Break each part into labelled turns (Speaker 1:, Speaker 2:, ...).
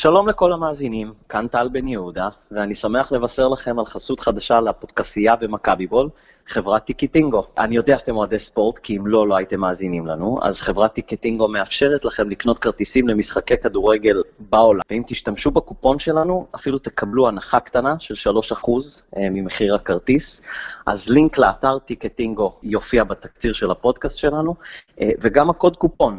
Speaker 1: שלום לכל המאזינים, כאן טל בן יהודה, ואני שמח לבשר לכם על חסות חדשה לפודקסייה במכבי בול, חברת טיקטינגו. אני יודע שאתם אוהדי ספורט, כי אם לא, לא הייתם מאזינים לנו, אז חברת טיקטינגו מאפשרת לכם לקנות כרטיסים למשחקי כדורגל בעולם. ואם תשתמשו בקופון שלנו, אפילו תקבלו הנחה קטנה של 3% אה, ממחיר הכרטיס. אז לינק לאתר טיקטינגו יופיע בתקציר של הפודקאסט שלנו, אה, וגם הקוד קופון,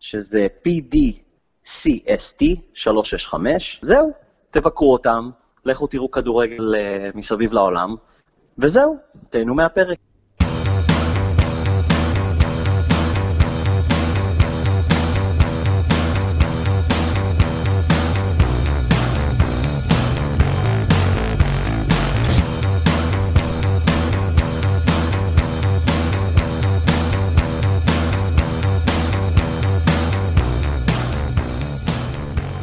Speaker 1: שזה PD. CST 365, זהו, תבקרו אותם, לכו תראו כדורגל uh, מסביב לעולם, וזהו, תהנו מהפרק.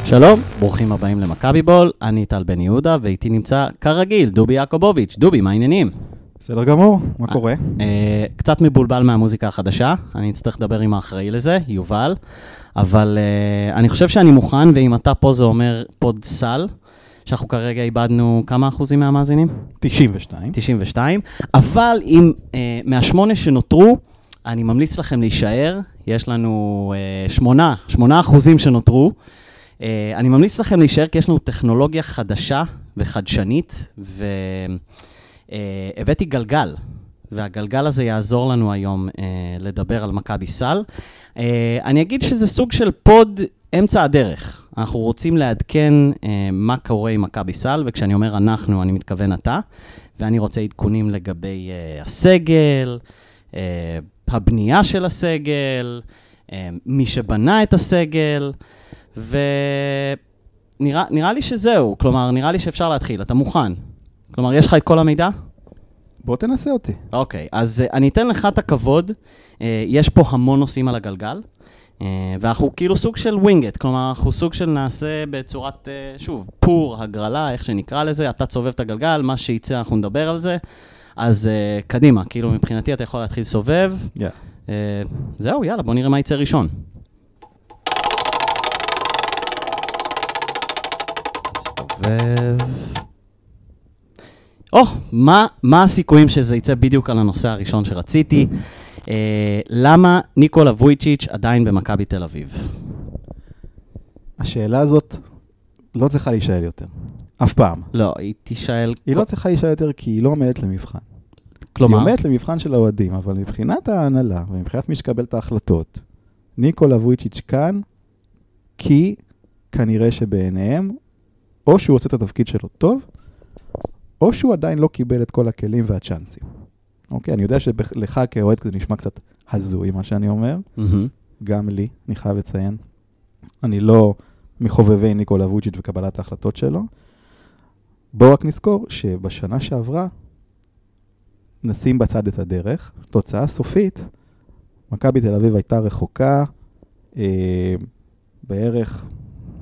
Speaker 2: שלום, ברוכים הבאים למכבי בול, אני טל בן יהודה, ואיתי נמצא, כרגיל, דובי יעקובוביץ'. דובי, מה העניינים?
Speaker 3: בסדר גמור, מה קורה?
Speaker 2: אה, קצת מבולבל מהמוזיקה החדשה, אני אצטרך לדבר עם האחראי לזה, יובל, אבל אה, אני חושב שאני מוכן, ואם אתה פה זה אומר פוד סל, שאנחנו כרגע איבדנו כמה אחוזים מהמאזינים?
Speaker 3: 92.
Speaker 2: 92, אבל אם אה, מהשמונה שנותרו, אני ממליץ לכם להישאר, יש לנו אה, שמונה, שמונה אחוזים שנותרו. Uh, אני ממליץ לכם להישאר כי יש לנו טכנולוגיה חדשה וחדשנית, והבאתי uh, גלגל, והגלגל הזה יעזור לנו היום uh, לדבר על מכבי סל. Uh, אני אגיד שזה סוג של פוד אמצע הדרך. אנחנו רוצים לעדכן uh, מה קורה עם מכבי סל, וכשאני אומר אנחנו, אני מתכוון אתה, ואני רוצה עדכונים לגבי uh, הסגל, uh, הבנייה של הסגל, uh, מי שבנה את הסגל. ונראה לי שזהו, כלומר, נראה לי שאפשר להתחיל. אתה מוכן? כלומר, יש לך את כל המידע?
Speaker 3: בוא תנסה אותי.
Speaker 2: אוקיי, אז uh, אני אתן לך את הכבוד. Uh, יש פה המון נושאים על הגלגל, uh, ואנחנו כאילו סוג של ווינגט, כלומר, אנחנו סוג של נעשה בצורת, uh, שוב, פור, הגרלה, איך שנקרא לזה, אתה צובב את הגלגל, מה שייצא, אנחנו נדבר על זה. אז uh, קדימה, כאילו, מבחינתי אתה יכול להתחיל לסובב.
Speaker 3: Yeah.
Speaker 2: Uh, זהו, יאללה, בוא נראה מה יצא ראשון. מסתובב. או, oh, מה, מה הסיכויים שזה יצא בדיוק על הנושא הראשון שרציתי? Uh, למה ניקולה וויצ'יץ' עדיין במכבי תל אביב?
Speaker 3: השאלה הזאת לא צריכה להישאל יותר. אף פעם.
Speaker 2: לא, היא תישאל...
Speaker 3: היא לא צריכה להישאל יותר כי היא לא עומדת למבחן.
Speaker 2: כלומר?
Speaker 3: היא עומדת למבחן של האוהדים, אבל מבחינת ההנהלה ומבחינת מי שקבל את ההחלטות, ניקולה וויצ'יץ' כאן, כי כנראה שבעיניהם או שהוא עושה את התפקיד שלו טוב, או שהוא עדיין לא קיבל את כל הכלים והצ'אנסים. אוקיי, אני יודע שלך כאוהד זה נשמע קצת הזוי, מה שאני אומר.
Speaker 2: Mm-hmm.
Speaker 3: גם לי, אני חייב לציין. אני לא מחובבי ניקולה ווצ'יץ' וקבלת ההחלטות שלו. בואו רק נזכור שבשנה שעברה, נשים בצד את הדרך, תוצאה סופית, מכבי תל אביב הייתה רחוקה אה, בערך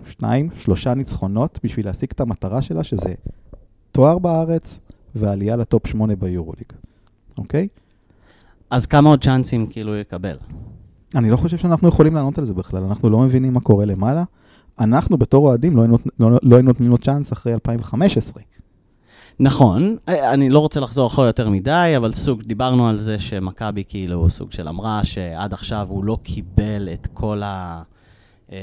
Speaker 3: שניים, שלושה ניצחונות בשביל להשיג את המטרה שלה, שזה תואר בארץ ועלייה לטופ שמונה ביורוליג, אוקיי?
Speaker 2: אז כמה עוד צ'אנסים כאילו יקבל?
Speaker 3: אני לא חושב שאנחנו יכולים לענות על זה בכלל, אנחנו לא מבינים מה קורה למעלה. אנחנו בתור אוהדים לא היינו לא, לא נותנים לו צ'אנס אחרי 2015.
Speaker 2: נכון, אני לא רוצה לחזור אחורה יותר מדי, אבל סוג, דיברנו על זה שמכבי כאילו סוג של אמרה שעד עכשיו הוא לא קיבל את כל ה... אמ,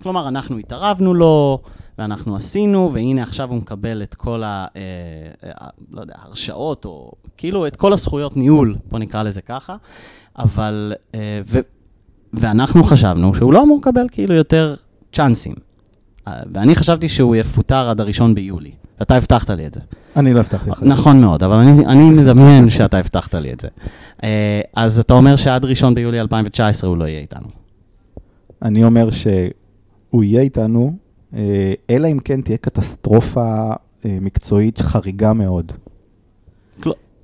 Speaker 2: כלומר, אנחנו התערבנו לו, ואנחנו עשינו, והנה עכשיו הוא מקבל את כל ה... אה, אה, לא יודע, הרשאות, או כאילו את כל הזכויות ניהול, בוא נקרא לזה ככה, אבל... אה, ו, ואנחנו חשבנו שהוא לא אמור לקבל כאילו יותר צ'אנסים. אה, ואני חשבתי שהוא יפוטר עד הראשון ביולי. אתה הבטחת לי את זה.
Speaker 3: אני לא הבטחתי לך.
Speaker 2: נכון מאוד, אבל אני, אני מדמיין שאתה הבטחת לי את זה. אה, אז אתה אומר שעד ראשון ביולי 2019 הוא לא יהיה איתנו.
Speaker 3: אני אומר ש... הוא יהיה איתנו, אה, אלא אם כן תהיה קטסטרופה אה, מקצועית חריגה מאוד.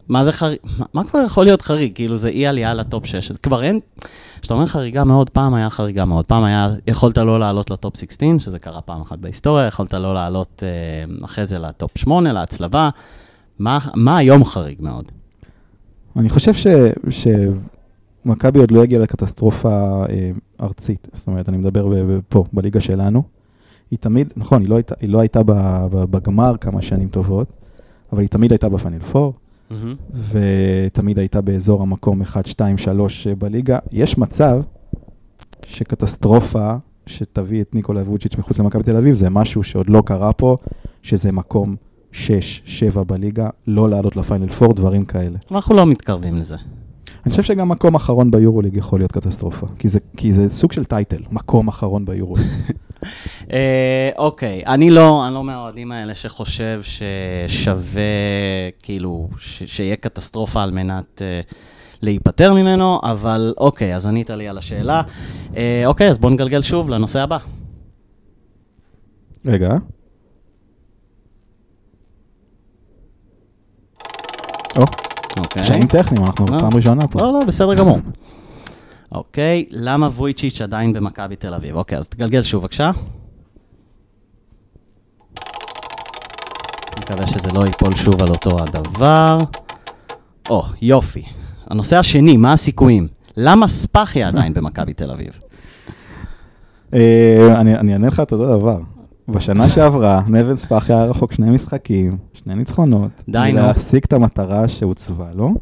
Speaker 2: מה זה חריג? מה, מה כבר יכול להיות חריג? כאילו זה אי עלייה לטופ 6, אז כבר אין... כשאתה אומר חריגה מאוד, פעם היה חריגה מאוד. פעם היה, יכולת לא לעלות לטופ 16, שזה קרה פעם אחת בהיסטוריה, יכולת לא לעלות אה, אחרי זה לטופ 8, להצלבה. מה, מה היום חריג מאוד?
Speaker 3: אני חושב ש... ש... מכבי עוד לא הגיעה לקטסטרופה אה, ארצית, זאת אומרת, אני מדבר פה, בליגה שלנו. היא תמיד, נכון, היא לא הייתה, היא לא הייתה בגמר כמה שנים טובות, אבל היא תמיד הייתה בפאנל 4,
Speaker 2: מהמם.
Speaker 3: ותמיד הייתה באזור המקום 1, 2, 3 בליגה. יש מצב שקטסטרופה שתביא את ניקולה ווצ'יץ' מחוץ למכבי תל אביב, זה משהו שעוד לא קרה פה, שזה מקום 6, 7 בליגה, לא לעלות לפיינל 4, דברים כאלה.
Speaker 2: אנחנו לא מתקרבים לזה.
Speaker 3: אני חושב שגם מקום אחרון ביורוליג יכול להיות קטסטרופה, כי זה, כי זה סוג של טייטל, מקום אחרון ביורוליג.
Speaker 2: אה, אוקיי, אני לא, אני לא מהאוהדים האלה שחושב ששווה, כאילו, שיהיה קטסטרופה על מנת אה, להיפטר ממנו, אבל אוקיי, אז ענית לי על השאלה. אה, אוקיי, אז בואו נגלגל שוב לנושא הבא.
Speaker 3: רגע? או,
Speaker 2: אוקיי.
Speaker 3: קשיים טכניים, אנחנו
Speaker 2: לא.
Speaker 3: פעם ראשונה פה.
Speaker 2: לא, לא, בסדר גמור. אוקיי, למה וויצ'יץ' עדיין במכבי תל אביב? אוקיי, אז תגלגל שוב בבקשה. מקווה שזה לא ייפול שוב על אותו הדבר. או, יופי. הנושא השני, מה הסיכויים? למה ספאחיה עדיין במכבי תל אביב?
Speaker 3: אה, אני אענה לך את אותו דבר. בשנה שעברה, נבן ספאחי היה רחוק שני משחקים, שני ניצחונות.
Speaker 2: די, נו.
Speaker 3: להשיג את המטרה שהוצבה לו.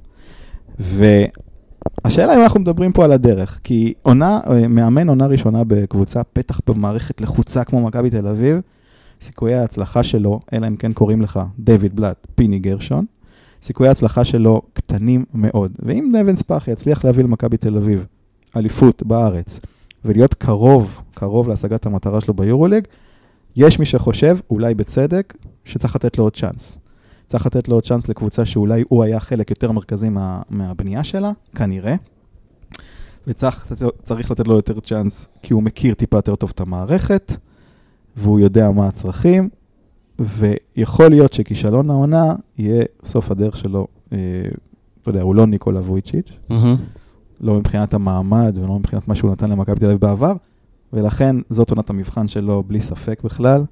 Speaker 3: והשאלה אם אנחנו מדברים פה על הדרך, כי עונה, אה, מאמן עונה ראשונה בקבוצה, פתח במערכת לחוצה כמו מכבי תל אביב, סיכויי ההצלחה שלו, אלא אם כן קוראים לך דויד בלאט, פיני גרשון, סיכויי ההצלחה שלו קטנים מאוד. ואם נבן ספאחי יצליח להביא למכבי תל אביב אליפות בארץ, ולהיות קרוב, קרוב להשגת המטרה שלו ביורוליג, יש מי שחושב, אולי בצדק, שצריך לתת לו עוד צ'אנס. צריך לתת לו עוד צ'אנס לקבוצה שאולי הוא היה חלק יותר מרכזי מה, מהבנייה שלה, כנראה. וצריך צריך לתת לו יותר צ'אנס, כי הוא מכיר טיפה יותר טוב את המערכת, והוא יודע מה הצרכים, ויכול להיות שכישלון העונה יהיה סוף הדרך שלו. אה, אתה יודע, הוא לא ניקולה וויצ'יץ',
Speaker 2: מהמם.
Speaker 3: לא מבחינת המעמד ולא מבחינת מה שהוא נתן למכבי תל אביב בעבר, ולכן זאת עונת המבחן שלו בלי ספק בכלל.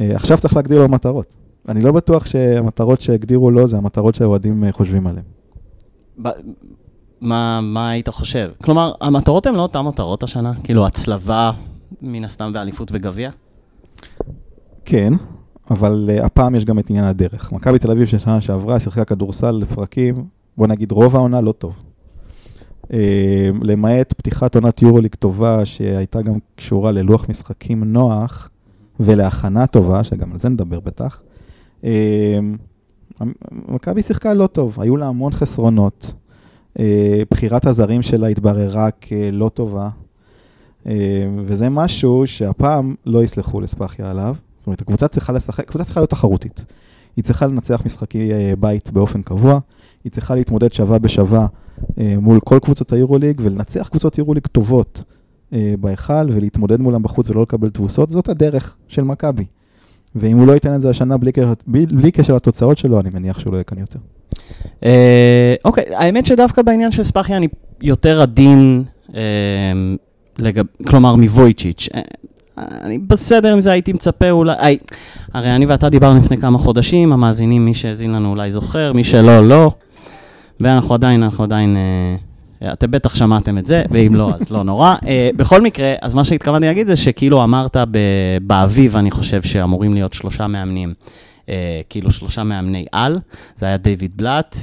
Speaker 3: אה, עכשיו צריך להגדיר לו מטרות. אני לא בטוח שהמטרות שהגדירו לו זה המטרות שהאוהדים אה, חושבים עליהן.
Speaker 2: מה, מה היית חושב? כלומר, המטרות הן לא אותן מטרות השנה? כאילו, הצלבה, מן הסתם, באליפות וגביע?
Speaker 3: כן, אבל uh, הפעם יש גם את עניין הדרך. מכבי תל אביב של שנה שעברה שיחקה כדורסל לפרקים, בוא נגיד רוב העונה לא טוב. Uh, למעט פתיחת עונת יורוליג טובה שהייתה גם קשורה ללוח משחקים נוח ולהכנה טובה, שגם על זה נדבר בטח. Uh, מכבי שיחקה לא טוב, היו לה המון חסרונות. Uh, בחירת הזרים שלה התבררה כלא טובה, וזה משהו שהפעם לא יסלחו לספאחיה עליו. זאת אומרת, הקבוצה צריכה לשחק, הקבוצה צריכה להיות תחרותית. היא צריכה לנצח משחקי אה, בית באופן קבוע, היא צריכה להתמודד שווה בשווה אה, מול כל קבוצות היורוליג ולנצח קבוצות יורוליג טובות אה, בהיכל ולהתמודד מולם בחוץ ולא לקבל תבוסות, זאת הדרך של מכבי. ואם הוא לא ייתן את זה השנה בלי קשר, בלי, קשר לתוצאות שלו, אני מניח שהוא לא יהיה כאן יותר.
Speaker 2: אה, אוקיי, האמת שדווקא בעניין של ספאחיה אני יותר עדין, כלומר מוויצ'יץ'. אני בסדר עם זה, הייתי מצפה אולי... אי, הרי אני ואתה דיברנו לפני כמה חודשים, המאזינים, מי שהאזין לנו אולי זוכר, מי שלא, לא. ואנחנו עדיין, אנחנו עדיין... אה, אתם בטח שמעתם את זה, ואם לא, אז לא נורא. אה, בכל מקרה, אז מה שהתכוונתי להגיד זה שכאילו אמרת ב- באביב, אני חושב שאמורים להיות שלושה מאמנים. אה, כאילו שלושה מאמני על, זה היה דיוויד בלאט,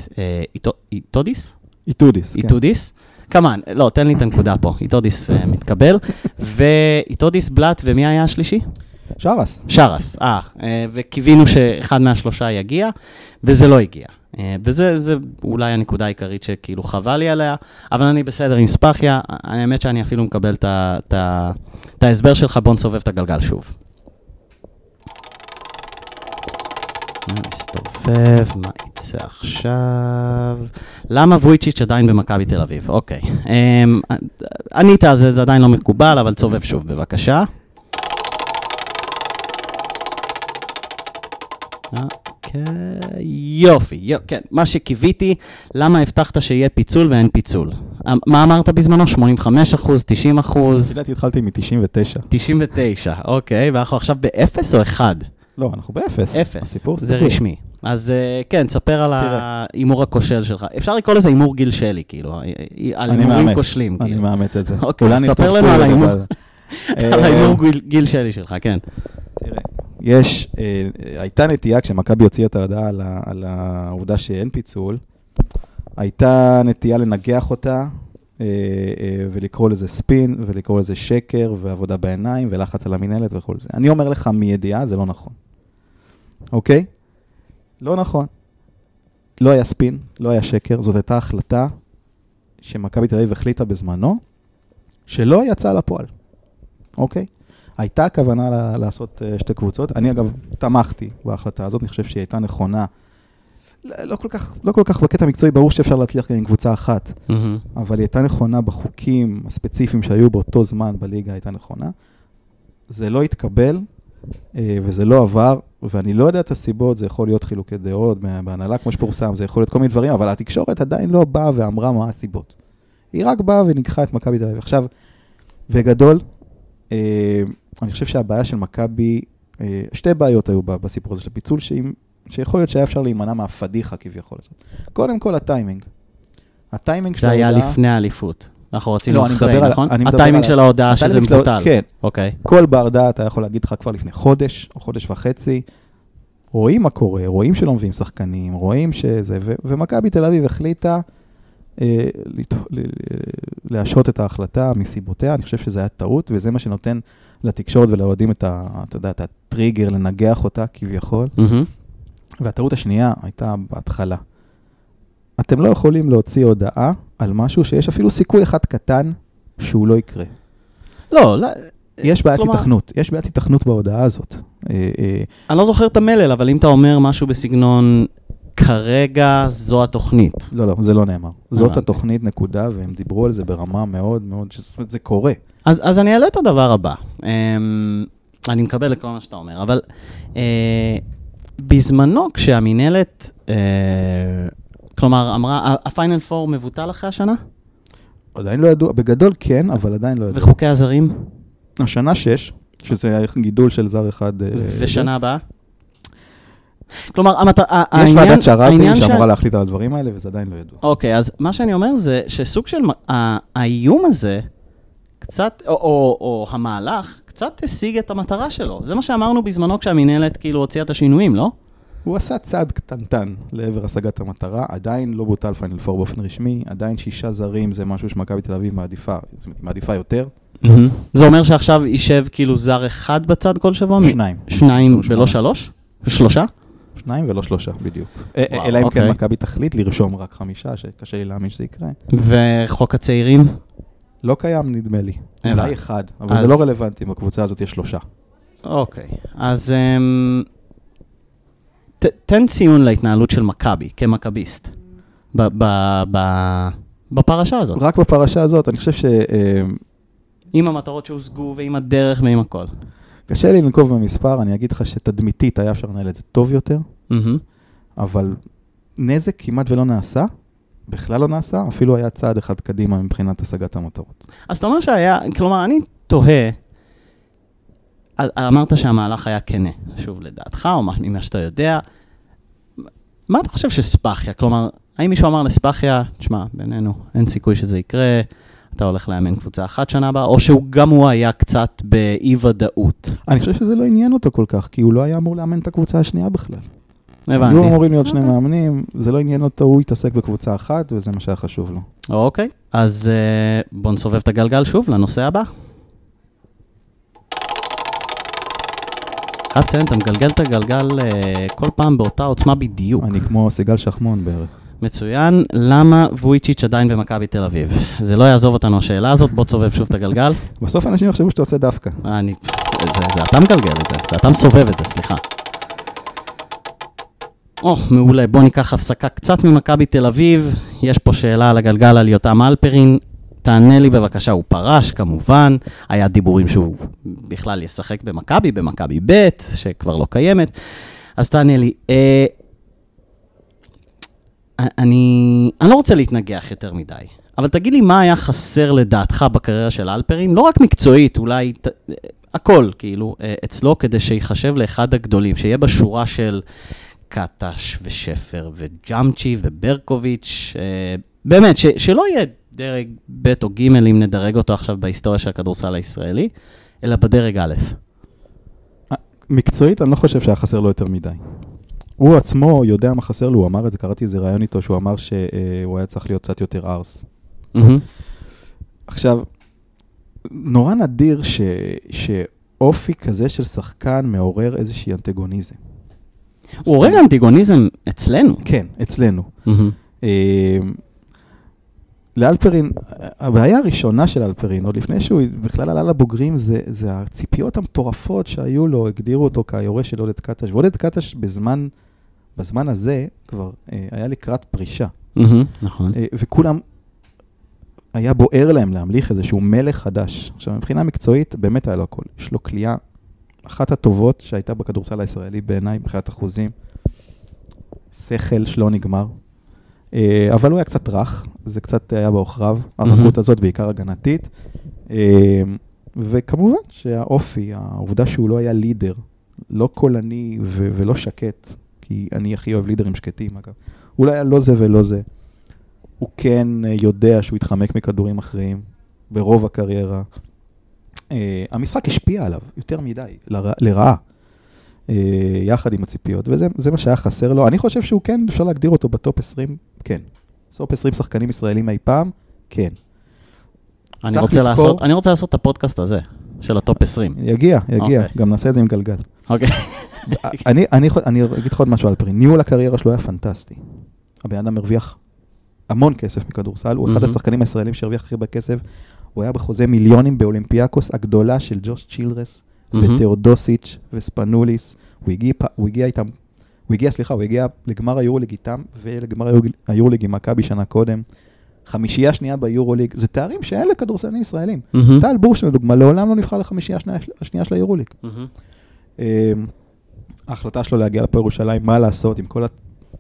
Speaker 2: איטודיס?
Speaker 3: איטודיס, כן.
Speaker 2: איטודיס? כמובן, לא, תן לי את הנקודה פה, איטודיס אה, מתקבל, ואיטודיס בלאט, ומי היה השלישי?
Speaker 3: שארס.
Speaker 2: שרס, אה, וקיווינו שאחד מהשלושה יגיע, וזה לא הגיע. אה, וזה זה אולי הנקודה העיקרית שכאילו חבל לי עליה, אבל אני בסדר עם ספאחיה, האמת שאני אפילו מקבל את ההסבר שלך, בוא נסובב את הגלגל שוב. נסתובב, מה יצא עכשיו? למה וויצ'יץ' עדיין במכבי תל אביב? אוקיי. אמ, ענית על זה, זה עדיין לא מקובל, אבל תסובב שוב בבקשה. אוקיי, יופי, יופי, כן, מה שקיוויתי, למה הבטחת שיהיה פיצול ואין פיצול? אמ, מה אמרת בזמנו? 85 אחוז, 90 אחוז?
Speaker 3: לפי דעתי התחלתי מ-99.
Speaker 2: 99, אוקיי, ואנחנו עכשיו באפס או אחד?
Speaker 3: לא, אנחנו באפס.
Speaker 2: אפס,
Speaker 3: הסיפור
Speaker 2: זה
Speaker 3: סיפור.
Speaker 2: רשמי. אז אה, כן, תספר על. ההימור הכושל שלך. אפשר לקרוא לזה הימור גיל שלי, כאילו, אה, אה, על הימורים כושלים,
Speaker 3: אני
Speaker 2: כאילו.
Speaker 3: מאמץ את זה.
Speaker 2: אוקיי, אז ספר לנו על ההימור. גיל שלי שלך, כן.
Speaker 3: יש, אה, הייתה נטייה, כשמכבי הוציאה את ההודעה על, על העובדה שאין פיצול, הייתה נטייה לנגח אותה אה, אה, ולקרוא לזה ספין, ולקרוא לזה שקר, ועבודה בעיניים, ולחץ על המינהלת וכל זה. אני אומר לך מידיעה, זה לא נכון. אוקיי? לא נכון. לא היה ספין, לא היה שקר, זאת הייתה החלטה שמכבי תל אביב החליטה בזמנו, שלא יצאה לפועל, אוקיי? הייתה כוונה לעשות אה, שתי קבוצות. אני אגב תמכתי בהחלטה הזאת, אני חושב שהיא הייתה נכונה. לא, לא, כל כך, לא כל כך בקטע המקצועי, ברור שאפשר להצליח גם עם קבוצה אחת,
Speaker 2: מהמם.
Speaker 3: אבל היא הייתה נכונה בחוקים הספציפיים שהיו באותו זמן בליגה, הייתה נכונה. זה לא התקבל אה, וזה לא עבר, ואני לא יודע את הסיבות, זה יכול להיות חילוקי דעות בהנהלה כמו שפורסם, זה יכול להיות כל מיני דברים, אבל התקשורת עדיין לא באה ואמרה מה הסיבות. היא רק באה וניגחה את מכבי תל אביב. עכשיו, בגדול, אה, אני חושב שהבעיה של מכבי, אה, שתי בעיות היו בסיפור הזה של הפיצול, שיכול להיות שהיה אפשר להימנע מהפדיחה כביכול הזאת. קודם כל, הטיימינג. הטיימינג של
Speaker 2: זה היה
Speaker 3: ההודעה-
Speaker 2: לפני האליפות. אנחנו רצינו
Speaker 3: לא,
Speaker 2: אחרי,
Speaker 3: על-
Speaker 2: נכון?
Speaker 3: מדבר
Speaker 2: הטיימינג
Speaker 3: על-
Speaker 2: של ההודעה שזה מבוטל.
Speaker 3: כן.
Speaker 2: אוקיי.
Speaker 3: כל בר דעת היה יכול להגיד לך כבר לפני חודש או חודש וחצי, רואים מה קורה, רואים שלא מביאים שחקנים, רואים שזה, ומכבי תל אביב החליטה אה, להשהות את ההחלטה מסיבותיה, אני חושב שזה היה טעות, וזה מה שנותן לתקשורת ולאוהדים את, ה, אתה יודע, את הטריגר לנגח אותה כביכול.
Speaker 2: מהמם.
Speaker 3: והטעות השנייה הייתה בהתחלה. אתם לא יכולים להוציא הודעה על משהו שיש אפילו סיכוי אחד קטן שהוא לא יקרה.
Speaker 2: לא, לא,
Speaker 3: יש בעיית
Speaker 2: כלומר-
Speaker 3: היתכנות, יש בעיית היתכנות בהודעה הזאת. אה, אה,
Speaker 2: אני לא זוכר את המלל, אבל אם אתה אומר משהו בסגנון, כרגע זו התוכנית.
Speaker 3: לא, לא, זה לא נאמר. זאת. התוכנית, נקודה, והם דיברו על זה ברמה מאוד מאוד, זאת אומרת, זה קורה.
Speaker 2: אז, אז אני אעלה את הדבר הבא. Um, אני מקבל את כל מה שאתה אומר, אבל uh, בזמנו כשהמינהלת, uh, כלומר, אמרה, הפיינל פור מבוטל אחרי השנה?
Speaker 3: עדיין לא ידעו, בגדול כן, אבל עדיין לא ידעו.
Speaker 2: וחוקי הזרים?
Speaker 3: השנה שש, שזה גידול של זר אחד. אה,
Speaker 2: ושנה הבאה? כלומר, המת...
Speaker 3: יש
Speaker 2: העניין-
Speaker 3: ועדת שרעבי שאמורה
Speaker 2: שה-
Speaker 3: להחליט על הדברים האלה, וזה עדיין לא ידוע.
Speaker 2: אוקיי, אז מה שאני אומר זה שסוג של האיום הזה, קצת, או, או, או המהלך, קצת השיג את המטרה שלו. זה מה שאמרנו בזמנו כשהמינהלת כאילו הוציאה את השינויים, לא?
Speaker 3: הוא עשה צעד קטנטן לעבר השגת המטרה, עדיין לא בוטל פיינל פור באופן רשמי, עדיין שישה זרים זה משהו שמכבי תל אביב מעדיפה, זאת אומרת, מעדיפה יותר,
Speaker 2: זה אומר שעכשיו יישב כאילו זר אחד בצד כל שבוע?
Speaker 3: שניים.
Speaker 2: שניים
Speaker 3: לא
Speaker 2: ולא. שלוש? שלושה?
Speaker 3: שניים ולא שלושה, בדיוק. אה, אלא אם
Speaker 2: אוקיי.
Speaker 3: כן מכבי תחליט לרשום רק חמישה, שקשה לי להאמין שזה יקרה.
Speaker 2: וחוק הצעירים?
Speaker 3: לא קיים, נדמה לי. אולי אחד, אבל זה לא רלוונטי, בקבוצה הזאת יש שלושה.
Speaker 2: אוקיי, אז אמ, תן ציון להתנהלות של מכבי, כמכביסט, בפרשה הזאת,
Speaker 3: רק בפרשה הזאת, אני חושב שקשה
Speaker 2: עם המטרות שהושגו ועם הדרך ועם הכל.
Speaker 3: לי לנקוב במספר, אני אגיד לך שתדמיתית היה אפשר לנהל את זה טוב יותר,
Speaker 2: מהמם.
Speaker 3: אבל נזק כמעט ולא נעשה, בכלל לא נעשה, אפילו היה צעד אחד קדימה מבחינת השגת המטרות.
Speaker 2: אז אתה אומר שהיה, כלומר, אני תוהה, אמרת שהמהלך היה כנה, שוב, לדעתך, או מה- ממה שאתה יודע, מה אתה חושב שספאחיה, כלומר, האם מישהו אמר לספאחיה, תשמע, בינינו, אין סיכוי שזה יקרה, אתה הולך לאמן קבוצה אחת שנה הבאה, או שהוא גם הוא היה קצת באי-ודאות?
Speaker 3: אני חושב שזה לא עניין אותו כל כך, כי הוא לא היה אמור לאמן את הקבוצה השנייה בכלל. היו
Speaker 2: הבנתי.
Speaker 3: אמורים להיות שני. מאמנים, זה לא עניין אותו, הוא התעסק בקבוצה אחת, וזה מה שהיה חשוב לו.
Speaker 2: אוקיי, אז אה, בואו נסובב את הגלגל שוב לנושא הבא. חייב לציין, אתה מגלגל את הגלגל אה, כל פעם באותה עוצמה בדיוק.
Speaker 3: אני כמו סיגל שחמון בערך.
Speaker 2: מצוין, למה וויצ'יץ' עדיין במכבי תל אביב? זה לא יעזוב אותנו השאלה הזאת, בוא תסובב שוב את הגלגל.
Speaker 3: בסוף אנשים יחשבו שאתה עושה דווקא.
Speaker 2: אה, אני... זה, זה אתה מגלגל את זה, זה אתה מסובב את זה, סליחה. או, מעולה, בוא ניקח הפסקה קצת ממכבי תל אביב. יש פה שאלה על הגלגל על יותם אלפרין. תענה לי בבקשה, הוא פרש כמובן, היה דיבורים שהוא בכלל ישחק במכבי, במכבי ב', שכבר לא קיימת. אז תענה לי, אה, אני, אני לא רוצה להתנגח יותר מדי, אבל תגיד לי מה היה חסר לדעתך בקריירה של אלפרין, לא רק מקצועית, אולי ת, הכל, כאילו, אה, אצלו, כדי שייחשב לאחד הגדולים, שיהיה בשורה של קטש ושפר וג'אמצ'י וברקוביץ', אה, באמת, ש, שלא יהיה דרג ב' או ג', אם נדרג אותו עכשיו בהיסטוריה של הכדורסל הישראלי, אלא בדרג א'.
Speaker 3: מקצועית, אני לא חושב שהיה חסר לו יותר מדי. הוא עצמו יודע מה חסר לו, הוא אמר את זה, קראתי איזה ראיון איתו, שהוא אמר שהוא היה צריך להיות קצת יותר ארס. עכשיו, נורא נדיר ש, שאופי כזה של שחקן מעורר איזושהי אנטגוניזם.
Speaker 2: הוא הורג אנטיגוניזם אצלנו.
Speaker 3: כן, אצלנו. אה, לאלפרין, הבעיה הראשונה של אלפרין, עוד לפני שהוא בכלל עלה לבוגרים, זה, זה הציפיות המטורפות שהיו לו, הגדירו אותו כיורש של עודד קטש. ועודד קטש בזמן, בזמן הזה כבר אה, היה לקראת פרישה.
Speaker 2: מהמם, נכון.
Speaker 3: אה, וכולם, היה בוער להם להמליך איזשהו מלך חדש. עכשיו, מבחינה מקצועית, באמת היה לו הכל. יש לו כליאה, אחת הטובות שהייתה בכדורסל הישראלי בעיניי, מבחינת אחוזים. שכל שלא נגמר. אה, אבל הוא היה קצת רך, זה קצת היה בעוכריו, הרכות הזאת, בעיקר הגנתית. אה, וכמובן שהאופי, העובדה שהוא לא היה לידר, לא קולני ו- ולא שקט, כי אני הכי אוהב לידרים שקטים, אגב. הוא לא היה לא זה ולא זה. הוא כן אה, יודע שהוא התחמק מכדורים אחרים ברוב הקריירה. אה, המשחק השפיע עליו יותר מדי, לרע, לרעה, אה, יחד עם הציפיות, וזה זה מה שהיה חסר לו. אני חושב שהוא כן, אפשר להגדיר אותו בטופ 20, כן. טופ 20 שחקנים ישראלים אי פעם, כן.
Speaker 2: אני רוצה
Speaker 3: לזכור-
Speaker 2: לעשות, אני רוצה לעשות את הפודקאסט הזה, של הטופ 20.
Speaker 3: יגיע, יגיע,
Speaker 2: אוקיי.
Speaker 3: גם נעשה את זה עם גלגל.
Speaker 2: אוקיי.
Speaker 3: אני, אגיד לך עוד משהו על פרי. ניהול הקריירה שלו היה פנטסטי. הבן אדם הרוויח המון כסף מכדורסל, הוא אחד. השחקנים הישראלים שהרוויח הכי הרבה כסף. הוא היה בחוזה מיליונים באולימפיאקוס הגדולה של ג'וש צ'ילרס
Speaker 2: מהמם.
Speaker 3: ותאודוסיץ' וספנוליס. הוא הגיע, הוא הגיע איתם, הוא הגיע, סליחה, הוא הגיע לגמר היורוליג איתם ולגמר היורוליג- עם מכבי שנה קודם. חמישייה שנייה ביורוליג, זה תארים שאין לכדורסלנים ישראלים. טל בורש לדוגמה לעולם לא נבחר לחמישייה השנייה של היורוליג. אה, ההחלטה שלו להגיע לפה ירושלים, מה לעשות עם כל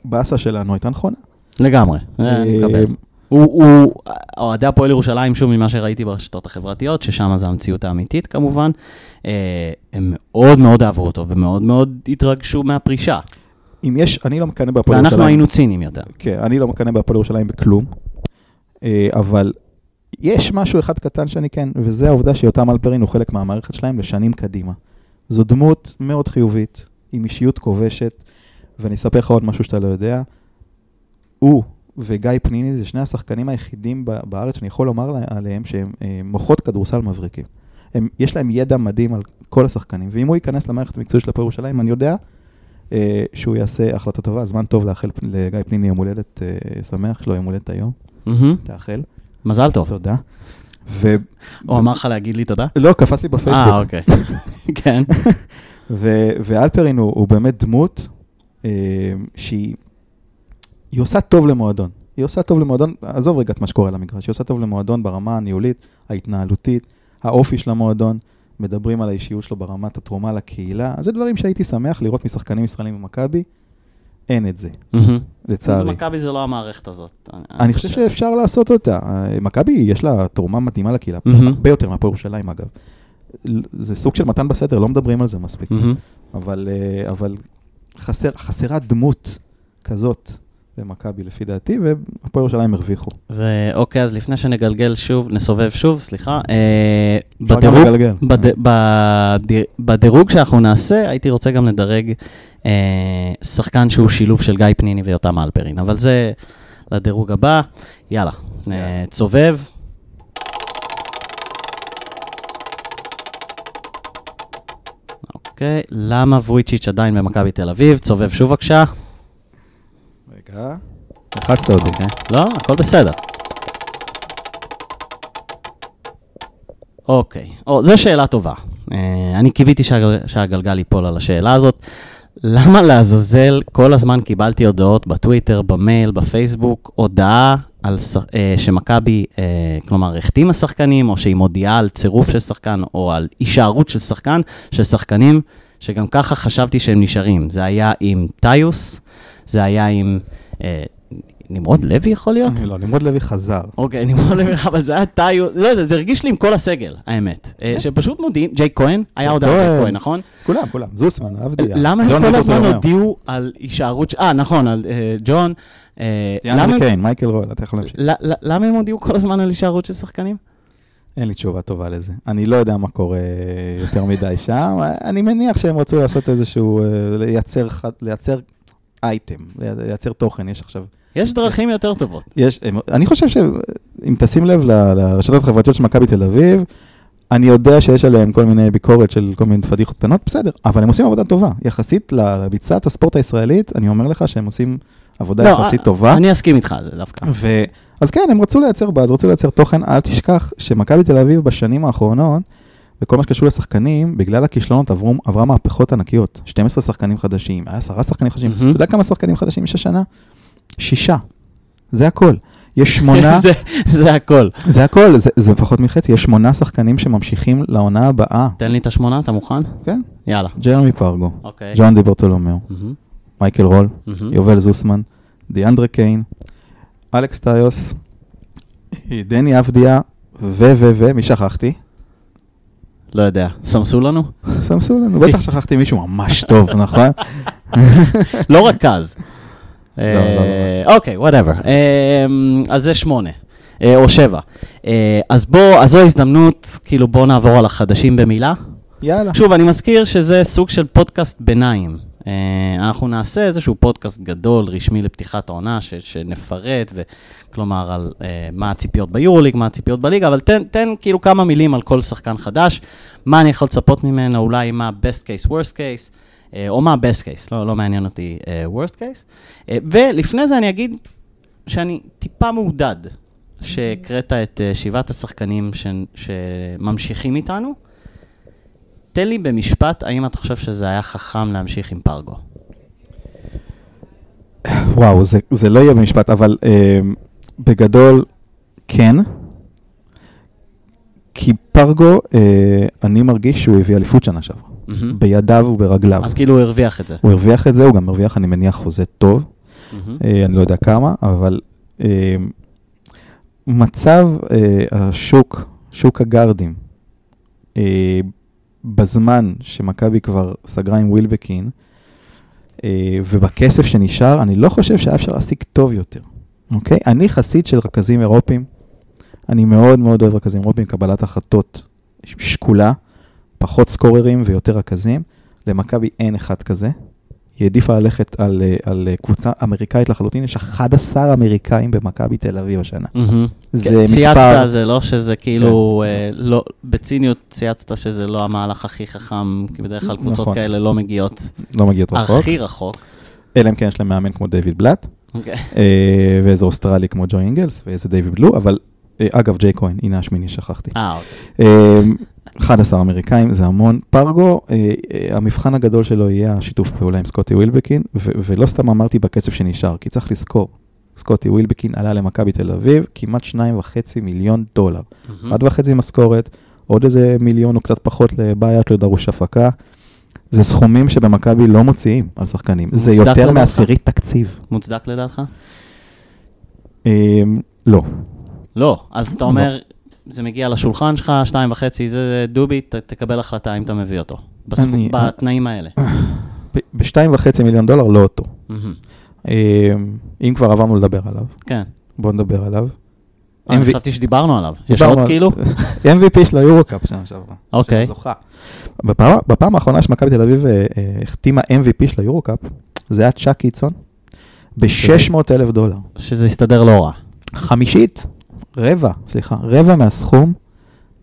Speaker 3: הבאסה שלנו, הייתה נכונה.
Speaker 2: לגמרי, אה, אני
Speaker 3: אה,
Speaker 2: מקבל. הוא, אוהדי הפועל ירושלים, שוב, ממה שראיתי ברשתות החברתיות, ששם זה המציאות האמיתית כמובן, אה, הם מאוד מאוד אהבו אותו ומאוד מאוד התרגשו מהפרישה.
Speaker 3: אם יש, אני לא מקנא בהפועל
Speaker 2: ואנחנו
Speaker 3: ירושלים.
Speaker 2: היינו ציניים יותר.
Speaker 3: כן, אני לא מקנא בהפועל ירושלים בכלום, אה, אבל יש משהו אחד קטן שאני כן, וזה העובדה שיותם אלפרין הוא חלק מהמערכת שלהם לשנים קדימה. זו דמות מאוד חיובית, עם אישיות כובשת, ואני אספר לך עוד משהו שאתה לא יודע. הוא וגיא פניני זה שני השחקנים היחידים בארץ שאני יכול לומר עליהם שהם אה, מוחות כדורסל מבריקים. הם, יש להם ידע מדהים על כל השחקנים, ואם הוא ייכנס למערכת המקצועית של הפועל ירושלים, אני יודע אה, שהוא יעשה החלטה טובה. זמן טוב לאחל לגיא פניני יום הולדת אה, שמח, לו יום הולדת היום,
Speaker 2: מהמם.
Speaker 3: תאחל.
Speaker 2: מזל טוב.
Speaker 3: תודה. ו...
Speaker 2: הוא אמר לך להגיד לי תודה?
Speaker 3: לא, קפץ לי בפייסבוק.
Speaker 2: אה, אוקיי. כן.
Speaker 3: ו- ואלפרין הוא, הוא באמת דמות אה, שהיא היא עושה טוב למועדון. היא עושה טוב למועדון, עזוב רגע את מה שקורה על המגרש, היא עושה טוב למועדון ברמה הניהולית, ההתנהלותית, האופי של המועדון, מדברים על האישיות שלו ברמת התרומה לקהילה, זה דברים שהייתי שמח לראות משחקנים ישראלים במכבי, אין את זה. לצערי.
Speaker 2: מכבי זה לא המערכת הזאת.
Speaker 3: אני חושב שאפשר לעשות אותה. מכבי, יש לה תרומה מתאימה לקהילה. הרבה יותר מהפועל ירושלים אגב. זה סוג של מתן בסתר, לא מדברים על זה מספיק. אבל, אה, אבל חסר, חסרה דמות כזאת במכבי לפי דעתי, והפועל ירושלים הרוויחו.
Speaker 2: ואוקיי, אז לפני שנגלגל שוב, נסובב שוב, סליחה. אה, בדירוג-. בד- בד- בדירוג שאנחנו נעשה, הייתי רוצה גם לדרג אה, שחקן שהוא שילוב של גיא פניני ויותם אלפרין, אבל זה לדירוג הבא. יאללה, אה,
Speaker 3: יאללה.
Speaker 2: צובב. אוקיי, למה וויצ'יץ' עדיין במכבי תל אביב? צובב שוב בבקשה.
Speaker 3: רגע, לחצת אותי.
Speaker 2: אוקיי. לא, הכל בסדר. אוקיי, או, זו שאלה טובה. אה, אני קיוויתי שהגל, שהגלגל ייפול על השאלה הזאת. למה לעזאזל כל הזמן קיבלתי הודעות בטוויטר, במייל, בפייסבוק, הודעה על אה, שמכבי, אה, כלומר, החתימה שחקנים, או שהיא מודיעה על צירוף של שחקן, או על הישארות של שחקן, של שחקנים שגם ככה חשבתי שהם נשארים. זה היה עם טיוס, זה היה עם... אה, נמרוד לוי יכול להיות?
Speaker 3: לא, נמרוד לוי חזר.
Speaker 2: אוקיי, נמרוד לוי, אבל זה היה טאיו, לא זה הרגיש לי עם כל הסגל, האמת. אה, שפשוט מודיעים, ג'ייק כהן, היה עוד הרבה
Speaker 3: כהן.
Speaker 2: נכון?
Speaker 3: כולם, כולם. זוסמן, עבדיה.
Speaker 2: למה הם כל. הזמן הודיעו על הישארות, אה, נכון, על אה, ג'ון. אה, הם-
Speaker 3: קיין, מייקל רול, אתה יכול להמשיך.
Speaker 2: למה הם הודיעו כל הזמן על הישארות של שחקנים?
Speaker 3: אין לי תשובה טובה לזה. אני לא יודע מה קורה יותר מדי שם. אני מניח שהם רצו לעשות איזשהו, אה, לייצר, לייצר אייטם, לייצר תוכן. יש עכשיו,
Speaker 2: יש דרכים יותר טובות.
Speaker 3: יש, אני חושב שאם תשים לב ל- לרשתות החברתיות של מכבי תל אביב, אני יודע שיש עליהם כל מיני ביקורת של כל מיני פדיחות קטנות, בסדר, אבל הם עושים עבודה טובה. יחסית לביצת הספורט הישראלית, אני אומר לך שהם עושים עבודה
Speaker 2: לא,
Speaker 3: יחסית טובה.
Speaker 2: אני אסכים איתך על זה דווקא.
Speaker 3: ו... אז כן, הם רצו לייצר באז, רצו לייצר תוכן. אל תשכח שמכבי תל אביב בשנים האחרונות, בכל מה שקשור לשחקנים, בגלל הכישלונות עברו, עברה מהפכות ענקיות. 12 שחקנים חדשים, היה 10 שחקנים חדשים. אתה יודע כמה שחקנים חדשים יש השנה? שישה. זה הכל. יש שמונה,
Speaker 2: זה- זה הכל.
Speaker 3: זה הכל, זה, זה פחות מחצי, יש שמונה שחקנים שממשיכים לעונה הבאה.
Speaker 2: תן לי את השמונה, אתה מוכן?
Speaker 3: כן,
Speaker 2: יאללה.
Speaker 3: ג'רמי פרגו,
Speaker 2: אוקיי.
Speaker 3: ג'ון די ברטולומיאו, מייקל רול. יובל זוסמן, דיאנדרה קיין, אלכס טיוס, דני אבדיה, ו, ו, ו, מי שכחתי?
Speaker 2: לא יודע. סמסו לנו?
Speaker 3: סמסו לנו, בטח שכחתי מישהו ממש טוב, נכון?
Speaker 2: לא רכז.
Speaker 3: לא,
Speaker 2: אה, אוקיי, whatever. אז זה שמונה. אה, או שבע. אה, אז בוא, אז זו הזדמנות, כאילו בוא נעבור על החדשים במילה.
Speaker 3: יאללה.
Speaker 2: שוב, אני מזכיר שזה סוג של פודקאסט ביניים. אה, אנחנו נעשה איזשהו פודקאסט גדול, רשמי לפתיחת העונה, ש, שנפרט, ו, כלומר, על אה, מה הציפיות ביורוליג, מה הציפיות בליגה, אבל תן, תן כאילו כמה מילים על כל שחקן חדש, מה אני יכול לצפות ממנו, אולי מה best case, worst case, אה, או מה best case, לא, לא מעניין אותי אה, worst case. אה, ולפני זה אני אגיד שאני טיפה מעודד שהקראת את אה, שבעת השחקנים ש, שממשיכים איתנו. תן לי במשפט, האם אתה חושב שזה היה חכם להמשיך עם פרגו?
Speaker 3: וואו, זה, זה לא יהיה במשפט, אבל אה, בגדול, כן. כי פרגו, אה, אני מרגיש שהוא הביא אליפות שנה שעברה.
Speaker 2: מהמם.
Speaker 3: בידיו וברגליו.
Speaker 2: אז כאילו הוא הרוויח את זה.
Speaker 3: הוא הרוויח את זה, הוא גם הרוויח, אני מניח, חוזה טוב.
Speaker 2: מהמם.
Speaker 3: אה, אני לא יודע כמה, אבל אה, מצב אה, השוק, שוק הגארדים, אה, בזמן שמכבי כבר סגרה עם ווילבקין, אה, ובכסף שנשאר, אני לא חושב שהיה אפשר להשיג טוב יותר, אוקיי? אני חסיד של רכזים אירופים, אני מאוד מאוד אוהב רכזים אירופים, קבלת החלטות שקולה, פחות סקוררים ויותר רכזים. למכבי אין אחד כזה. היא העדיפה ללכת על, אה, על אה, קבוצה אמריקאית לחלוטין, יש 11 אמריקאים במכבי תל אביב השנה.
Speaker 2: מהמם.
Speaker 3: זה
Speaker 2: כן, צייצת
Speaker 3: מספר...
Speaker 2: על זה, לא שזה כאילו,
Speaker 3: כן.
Speaker 2: אה, לא, בציניות צייצת שזה לא המהלך הכי חכם, כי בדרך כלל קבוצות
Speaker 3: נכון.
Speaker 2: כאלה לא מגיעות
Speaker 3: לא מגיעות רחוק,
Speaker 2: הכי רחוק.
Speaker 3: אלא אם כן יש להם מאמן כמו דיוויד בלאט,
Speaker 2: אוקיי.
Speaker 3: אה, ואיזה אוסטרלי כמו ג'ו אינגלס, ואיזה דיוויד בלו, אבל אה, אגב, ג'יי כהן, הנה השמיני, שכחתי.
Speaker 2: אה, אוקיי.
Speaker 3: אה, 11 אמריקאים, זה המון. פרגו, אה, אה, המבחן הגדול שלו יהיה השיתוף פעולה עם סקוטי ווילבקין, ו- ולא סתם אמרתי בכסף שנשאר, כי צריך לזכור, סקוטי ווילבקין עלה למכבי תל אביב כמעט 2.5 מיליון דולר.
Speaker 2: מהמם.
Speaker 3: אחת וחצי משכורת, עוד איזה מיליון או קצת פחות לבעיית לדרוש הפקה. זה סכומים שבמכבי לא מוציאים על שחקנים. זה יותר? מעשירית תקציב.
Speaker 2: מוצדק לדעתך?
Speaker 3: אה, לא.
Speaker 2: לא. אז אתה אומר, זה מגיע לשולחן שלך, שתיים וחצי, זה דובי, ת- תקבל החלטה אם אתה מביא אותו. בסכ-
Speaker 3: אני-
Speaker 2: בתנאים האלה.
Speaker 3: בשתיים וחצי מיליון דולר לא אותו. אה, אם כבר עברנו לדבר עליו,
Speaker 2: כן.
Speaker 3: בואו נדבר עליו.
Speaker 2: אני
Speaker 3: MV
Speaker 2: חשבתי שדיברנו עליו. יש עוד כאילו?
Speaker 3: MVP של היורו-קאפ שנה שעברה.
Speaker 2: אוקיי.
Speaker 3: זוכה. בפעם, האחרונה שמכבי תל אביב אה, אה, החתימה MVP של היורו-קאפ, זה היה צ'אק קיצון, ב-600 אלף דולר.
Speaker 2: שזה יסתדר לא רע.
Speaker 3: חמישית, רבע, סליחה, רבע מהסכום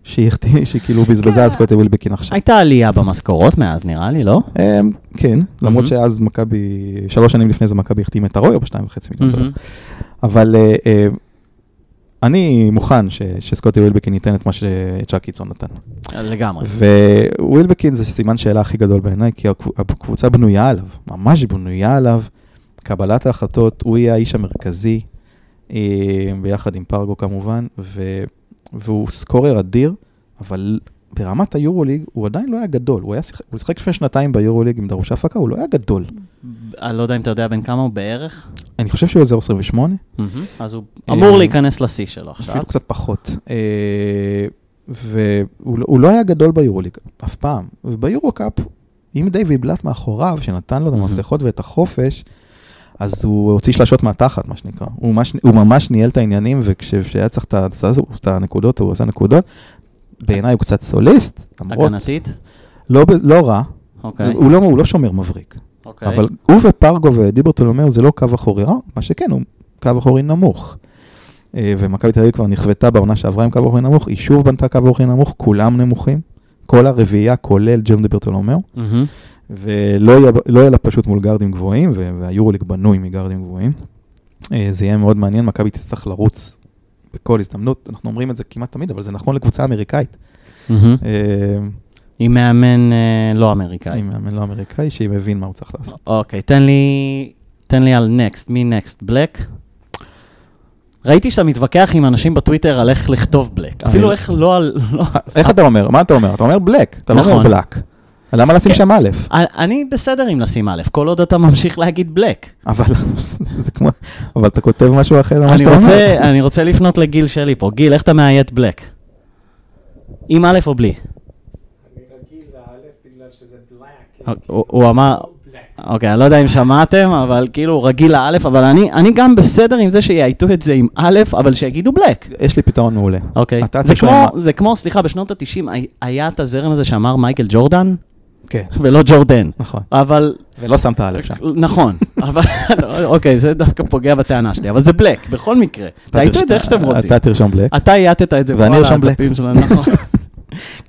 Speaker 3: שהיא החתימה, שהיא כאילו בזבזה. על סקוטי ווילבקין עכשיו.
Speaker 2: הייתה עלייה במשכורות מאז, נראה לי, לא?
Speaker 3: אמ, כן, למרות
Speaker 2: מהמם.
Speaker 3: שאז מכבי, שלוש שנים לפני זה מכבי החתימה את הרויו בשתיים וחצי מיליון דולר.
Speaker 2: מהמם.
Speaker 3: אבל אה, אה, אני מוכן ש- שסקוטי ווילבקין ייתן את מה שצ'אק קיצון נתן.
Speaker 2: לגמרי.
Speaker 3: ווילבקין זה סימן שאלה הכי גדול בעיניי, כי הקב- הקבוצה בנויה עליו, ממש בנויה עליו. קבלת ההחלטות, הוא יהיה האיש המרכזי, ביחד עם פרגו כמובן, ו, והוא סקורר אדיר, אבל ברמת היורוליג הוא עדיין לא היה גדול. הוא, היה, שיח- הוא שיחק לפני שנתיים ביורוליג עם דרוש הפקה, הוא לא היה גדול.
Speaker 2: אני לא יודע אם אתה יודע בין כמה הוא בערך.
Speaker 3: אני חושב שהוא אזור 28,
Speaker 2: מהמם. אז הוא אמור
Speaker 3: אה,
Speaker 2: להיכנס לשיא שלו עכשיו.
Speaker 3: אפילו קצת פחות. אה, והוא לא- לא היה גדול ביורוליג, אף פעם. וביורו-קאפ, עם דיוויד בלאט מאחוריו, שנתן לו את. המפתחות ואת החופש, אז הוא הוציא שלשות מהתחת, מה שנקרא. הוא ממש, הוא ממש ניהל את העניינים, וכשהיה צריך את הנקודות, הוא עשה נקודות. בעיניי הוא קצת סוליסט, למרות...
Speaker 2: הגנתית?
Speaker 3: לא, לא רע,
Speaker 2: אוקיי.
Speaker 3: הוא, לא, הוא לא שומר מבריק.
Speaker 2: אוקיי.
Speaker 3: אבל הוא ופרגו ודיברטולומיאו זה לא קו אחורי רע, מה שכן, הוא קו אחורי נמוך. אה, ומכבי תל אביב כבר נכוותה בעונה שעברה עם קו אחורי נמוך, היא שוב בנתה קו אחורי נמוך, כולם נמוכים. כל הרביעייה, כולל ג'רם דיברטולומיאו,
Speaker 2: מהמם.
Speaker 3: ולא יהיה, לא יהיה לה פשוט מול גארדים גבוהים, ו- והיורוליג בנוי מגארדים גבוהים. אה, זה יהיה מאוד מעניין, מכבי תצטרך לרוץ בכל הזדמנות, אנחנו אומרים את זה כמעט תמיד, אבל זה נכון לקבוצה אמריקאית.
Speaker 2: מהמם.
Speaker 3: אה,
Speaker 2: עם מאמן אה, לא אמריקאי.
Speaker 3: עם מאמן לא אמריקאי, שהיא מבין מה הוא צריך לעשות.
Speaker 2: אוקיי, תן לי, תן לי על נקסט, מי נקסט? בלק? ראיתי שאתה מתווכח עם אנשים בטוויטר על איך לכתוב בלק. אפילו איך לא על... לא-
Speaker 3: איך אתה אומר? מה אתה אומר? אתה אומר בלק, אתה לא אומר
Speaker 2: נכון.
Speaker 3: בלק. למה לשים
Speaker 2: כן.
Speaker 3: שם א'?
Speaker 2: אני בסדר עם לשים א', כל עוד אתה ממשיך להגיד בלק.
Speaker 3: אבל זה כמו, אבל אתה כותב משהו אחר ממה
Speaker 2: אני
Speaker 3: שאתה אומר.
Speaker 2: רוצה, אני רוצה לפנות לגיל שלי פה. גיל, איך אתה מאיית בלק? עם א' או בלי?
Speaker 4: אני רגיל לאלף בגלל שזה בלק.
Speaker 2: הוא- הוא אמר... אוקיי, אני לא יודע אם שמעתם, אבל כאילו הוא רגיל לאלף, אבל אני, אני גם בסדר עם זה שיאייתו את זה עם א', אבל שיגידו בלק.
Speaker 3: יש לי פתרון מעולה.
Speaker 2: אוקיי. זה כמו, זה כמו, סליחה, בשנות ה-90 היה את הזרם הזה שאמר מייקל ג'ורדן,
Speaker 3: כן,
Speaker 2: ולא ג'ורדן.
Speaker 3: נכון.
Speaker 2: אבל,
Speaker 3: ולא שמת א' שם.
Speaker 2: נכון, אבל, אוקיי, זה דווקא פוגע בטענה שלי, אבל זה בלק, בכל מקרה.
Speaker 3: תרש-
Speaker 2: את זה איך שאתם רוצים.
Speaker 3: אתה תרשום בלק.
Speaker 2: אתה אייתת את זה
Speaker 3: ואני ארשום בלק.
Speaker 2: נכון.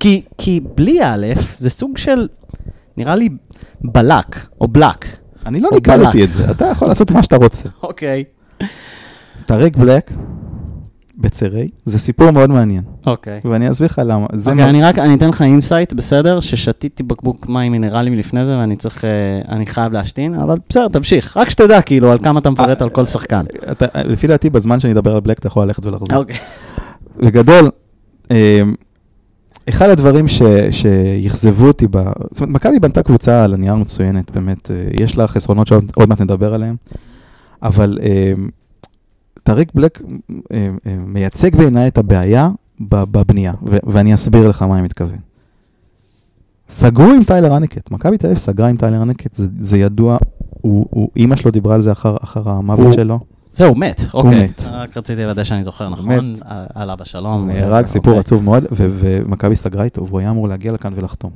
Speaker 2: כי, בלי א', זה סוג של, נראה לי, בלק, או בלק.
Speaker 3: אני לא
Speaker 2: בלק.
Speaker 3: את זה, אתה יכול לעשות מה שאתה רוצה.
Speaker 2: אוקיי.
Speaker 3: טריק בלאק, בצירי, זה סיפור מאוד מעניין.
Speaker 2: אוקיי.
Speaker 3: ואני אסביר לך למה.
Speaker 2: אוקיי,
Speaker 3: מה-
Speaker 2: אני רק, אני אתן לך insight, בסדר? ששתיתי בקבוק מים מינרליים לפני זה ואני צריך, אה, אני חייב להשתין, אבל בסדר, תמשיך. רק שתדע, כאילו, על כמה אתה מפרט על כל שחקן.
Speaker 3: אתה- לפי דעתי, בזמן שאני אדבר על בלק, אתה יכול ללכת ולחזור.
Speaker 2: אוקיי.
Speaker 3: בגדול, אה, אחד הדברים ש, שיכזבו אותי, ב... זאת אומרת, מכבי בנתה קבוצה על הנייר מצוינת, באמת, אה, יש לה חסרונות שעוד עוד מעט נדבר עליהם, אבל אה, טריק בלק אה, אה, מייצג בעיניי את הבעיה בבנייה, ו- ואני אסביר לך מה אני מתכוון. סגרו עם טיילר האניקאט, מכבי תל אביב סגרה עם טיילר האניקאט, זה, זה ידוע, הוא, הוא, אימא שלו דיברה על זה אחר, אחר המוות
Speaker 2: הוא-
Speaker 3: שלו.
Speaker 2: זהו, הוא מת, אוקיי.
Speaker 3: מת.
Speaker 2: רק רציתי לוודא שאני זוכר נכון,
Speaker 3: מת.
Speaker 2: על- אבא שלום.
Speaker 3: הוא נהרג, סיפור
Speaker 2: אוקיי.
Speaker 3: עצוב מאוד, ו- ומכבי סגרה איתו, והוא היה אמור להגיע לכאן ולחתום.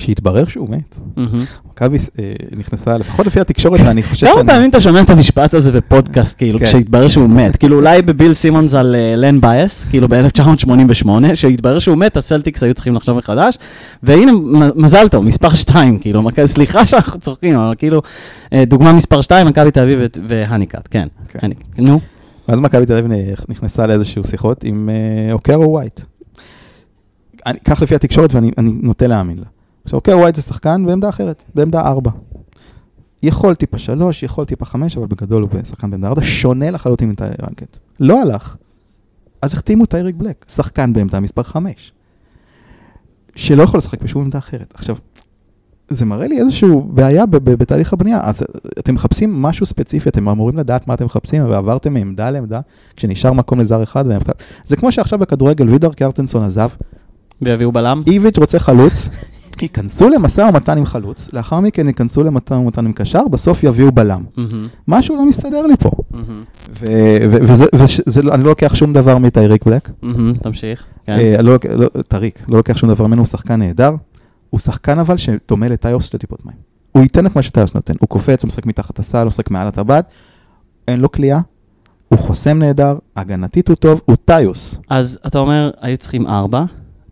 Speaker 3: כשהתברר שהוא מת. מכבי אה, נכנסה, לפחות לפי התקשורת, ואני חושב
Speaker 2: כמה
Speaker 3: שאני...
Speaker 2: פעמים אתה שומע את המשפט הזה בפודקאסט, כאילו,
Speaker 3: כן.
Speaker 2: כשהתברר שהוא מת? כאילו, אולי בביל סימונס על אה, לן באייס, כאילו ב-1988, שהתברר שהוא מת, הסלטיקס היו צריכים לחשוב מחדש, והנה, מזל טוב, מספר 2, כאילו, סליחה שאנחנו צוחקים, אבל כאילו, אה, דוגמה מספר 2, מכבי תל אביב והאניקאט, כן.
Speaker 3: כן.
Speaker 2: נו,
Speaker 3: ואז מכבי תל אביב נכנסה לאיזשהו שיחות עם אוקרו ווייט. כך לפי התקשורת, ואני אני נוטה להאמין לה. עכשיו, אוקרו ווייט זה שחקן בעמדה אחרת, בעמדה 4. יכול טיפה 3, יכול טיפה 5, אבל בגדול הוא שחקן בעמדה 4, שונה לחלוטין מטיירי רנקט. לא הלך. אז החתימו את טייריק בלק, שחקן בעמדה מספר 5. שלא יכול לשחק בשום עמדה אחרת. עכשיו, זה מראה לי איזושהי בעיה בתהליך הבנייה. אז אתם מחפשים משהו ספציפי, אתם אמורים לדעת מה אתם מחפשים, ועברתם מעמדה לעמדה, כשנשאר מקום לזר אחד. ועמדה- זה כמו שעכשיו בכדורגל וידאר קיארטנסון עזב,
Speaker 2: ויביאו בלם?
Speaker 3: איביץ' רוצה חלוץ, ייכנסו למשא ומתן עם חלוץ, לאחר מכן ייכנסו למשא ומתן עם קשר, בסוף יביאו בלם.
Speaker 2: מהמם,
Speaker 3: משהו לא מסתדר לי פה.
Speaker 2: מהמם,
Speaker 3: ו- ו- וזה, וזה, זה, לא- לא לוקח שום דבר מטייריק בלק,
Speaker 2: מהמם, תמשיך. כן.
Speaker 3: אה, לא, לא, טריק, לא לוקח שום דבר ממנו, הוא שחקן נהדר. הוא שחקן אבל שדומה לטיוס לטיפות מים. הוא ייתן את מה שטיוס נותן, הוא קופץ, הוא משחק מתחת הסל, הוא משחק מעל הטבעת, אין לו כליאה, הוא חוסם נהדר, הגנתית הוא טוב, הוא טיוס.
Speaker 2: אז אתה אומר, היו צריכים ארבע,